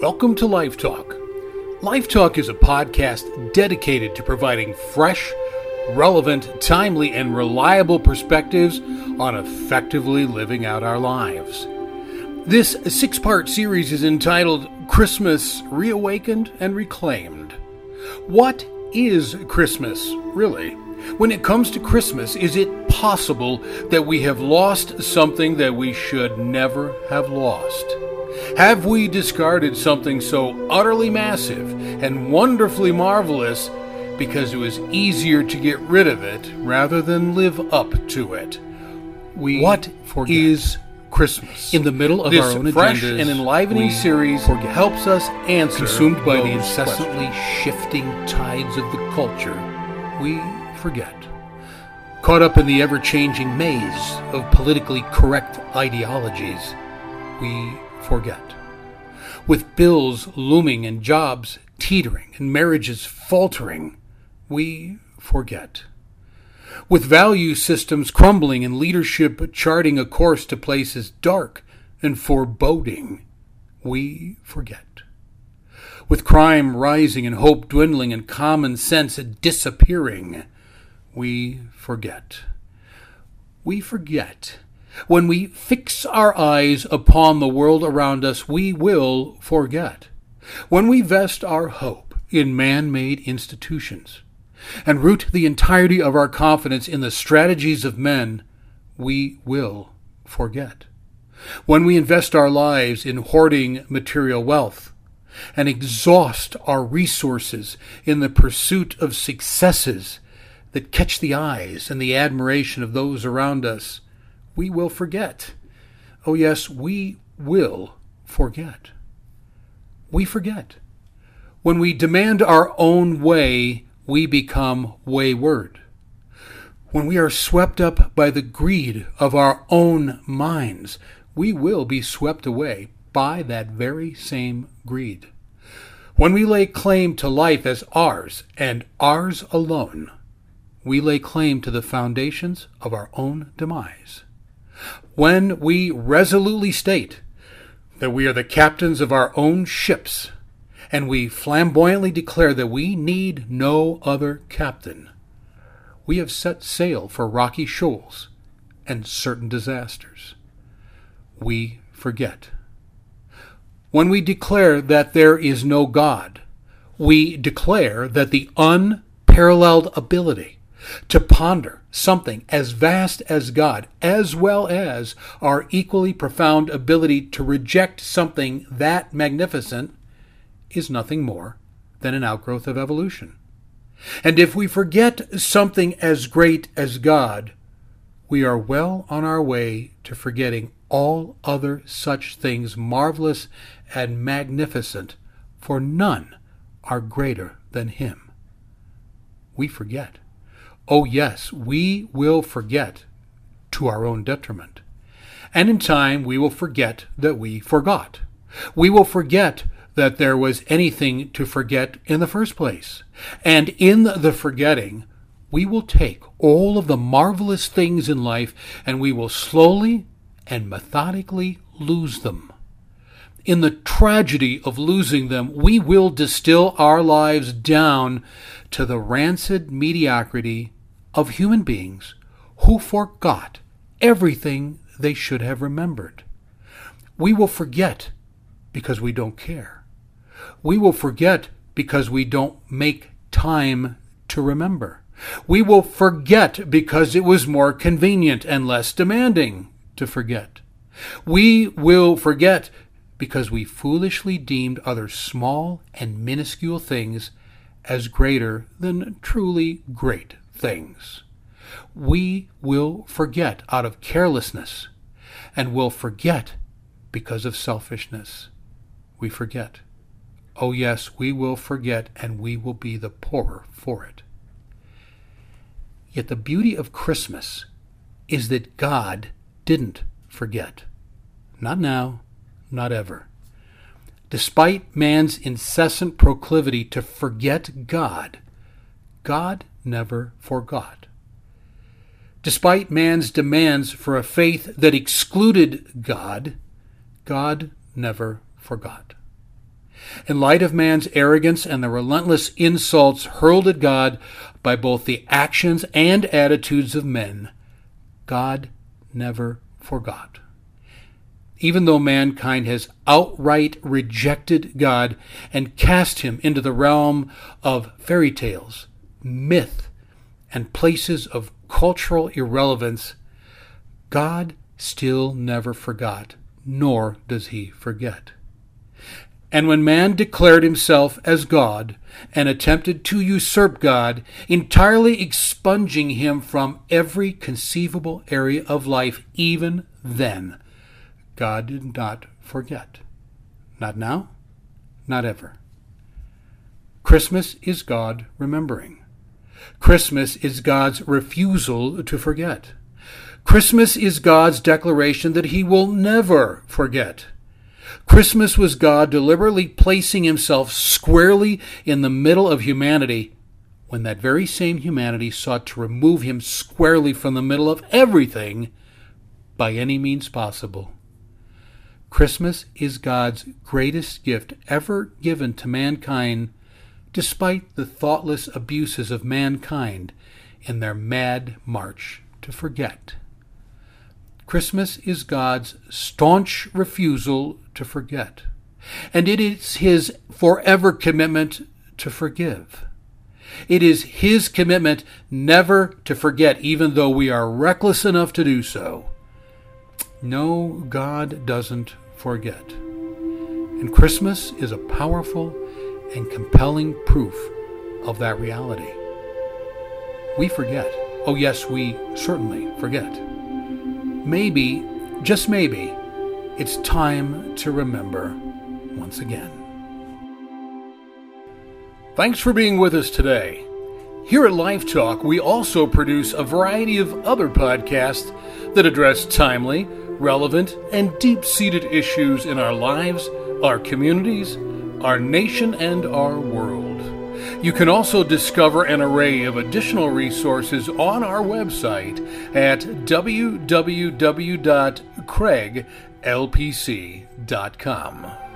Welcome to Life Talk. Life Talk is a podcast dedicated to providing fresh, relevant, timely, and reliable perspectives on effectively living out our lives. This six part series is entitled Christmas Reawakened and Reclaimed. What is Christmas, really? When it comes to Christmas, is it possible that we have lost something that we should never have lost? Have we discarded something so utterly massive and wonderfully marvelous because it was easier to get rid of it rather than live up to it? We What forget? is Christmas? In the middle of this our own fresh agendas, and enlivening series forget. helps us answer Consumed by the incessantly questions. shifting tides of the culture, we forget. Caught up in the ever changing maze of politically correct ideologies, we forget. With bills looming and jobs teetering and marriages faltering, we forget. With value systems crumbling and leadership charting a course to places dark and foreboding, we forget. With crime rising and hope dwindling and common sense disappearing, we forget. We forget. When we fix our eyes upon the world around us, we will forget. When we vest our hope in man made institutions and root the entirety of our confidence in the strategies of men, we will forget. When we invest our lives in hoarding material wealth and exhaust our resources in the pursuit of successes that catch the eyes and the admiration of those around us, we will forget. Oh, yes, we will forget. We forget. When we demand our own way, we become wayward. When we are swept up by the greed of our own minds, we will be swept away by that very same greed. When we lay claim to life as ours and ours alone, we lay claim to the foundations of our own demise. When we resolutely state that we are the captains of our own ships, and we flamboyantly declare that we need no other captain, we have set sail for rocky shoals and certain disasters. We forget. When we declare that there is no God, we declare that the unparalleled ability to ponder something as vast as God, as well as our equally profound ability to reject something that magnificent, is nothing more than an outgrowth of evolution. And if we forget something as great as God, we are well on our way to forgetting all other such things marvelous and magnificent, for none are greater than Him. We forget. Oh, yes, we will forget to our own detriment. And in time, we will forget that we forgot. We will forget that there was anything to forget in the first place. And in the forgetting, we will take all of the marvelous things in life and we will slowly and methodically lose them. In the tragedy of losing them, we will distill our lives down to the rancid mediocrity of human beings who forgot everything they should have remembered. We will forget because we don't care. We will forget because we don't make time to remember. We will forget because it was more convenient and less demanding to forget. We will forget because we foolishly deemed other small and minuscule things as greater than truly great things. We will forget out of carelessness and will forget because of selfishness. We forget. Oh, yes, we will forget and we will be the poorer for it. Yet the beauty of Christmas is that God didn't forget. Not now, not ever. Despite man's incessant proclivity to forget God, God never forgot. Despite man's demands for a faith that excluded God, God never forgot. In light of man's arrogance and the relentless insults hurled at God by both the actions and attitudes of men, God never forgot. Even though mankind has outright rejected God and cast him into the realm of fairy tales, myth, and places of cultural irrelevance, God still never forgot, nor does he forget. And when man declared himself as God and attempted to usurp God, entirely expunging him from every conceivable area of life, even then, God did not forget. Not now, not ever. Christmas is God remembering. Christmas is God's refusal to forget. Christmas is God's declaration that he will never forget. Christmas was God deliberately placing himself squarely in the middle of humanity when that very same humanity sought to remove him squarely from the middle of everything by any means possible. Christmas is God's greatest gift ever given to mankind, despite the thoughtless abuses of mankind in their mad march to forget. Christmas is God's staunch refusal to forget, and it is His forever commitment to forgive. It is His commitment never to forget, even though we are reckless enough to do so. No, God doesn't forget. And Christmas is a powerful and compelling proof of that reality. We forget. Oh, yes, we certainly forget maybe, just maybe, it's time to remember once again. Thanks for being with us today. Here at Life Talk, we also produce a variety of other podcasts that address timely, relevant, and deep seated issues in our lives, our communities, our nation, and our world. You can also discover an array of additional resources on our website at www.craiglpc.com.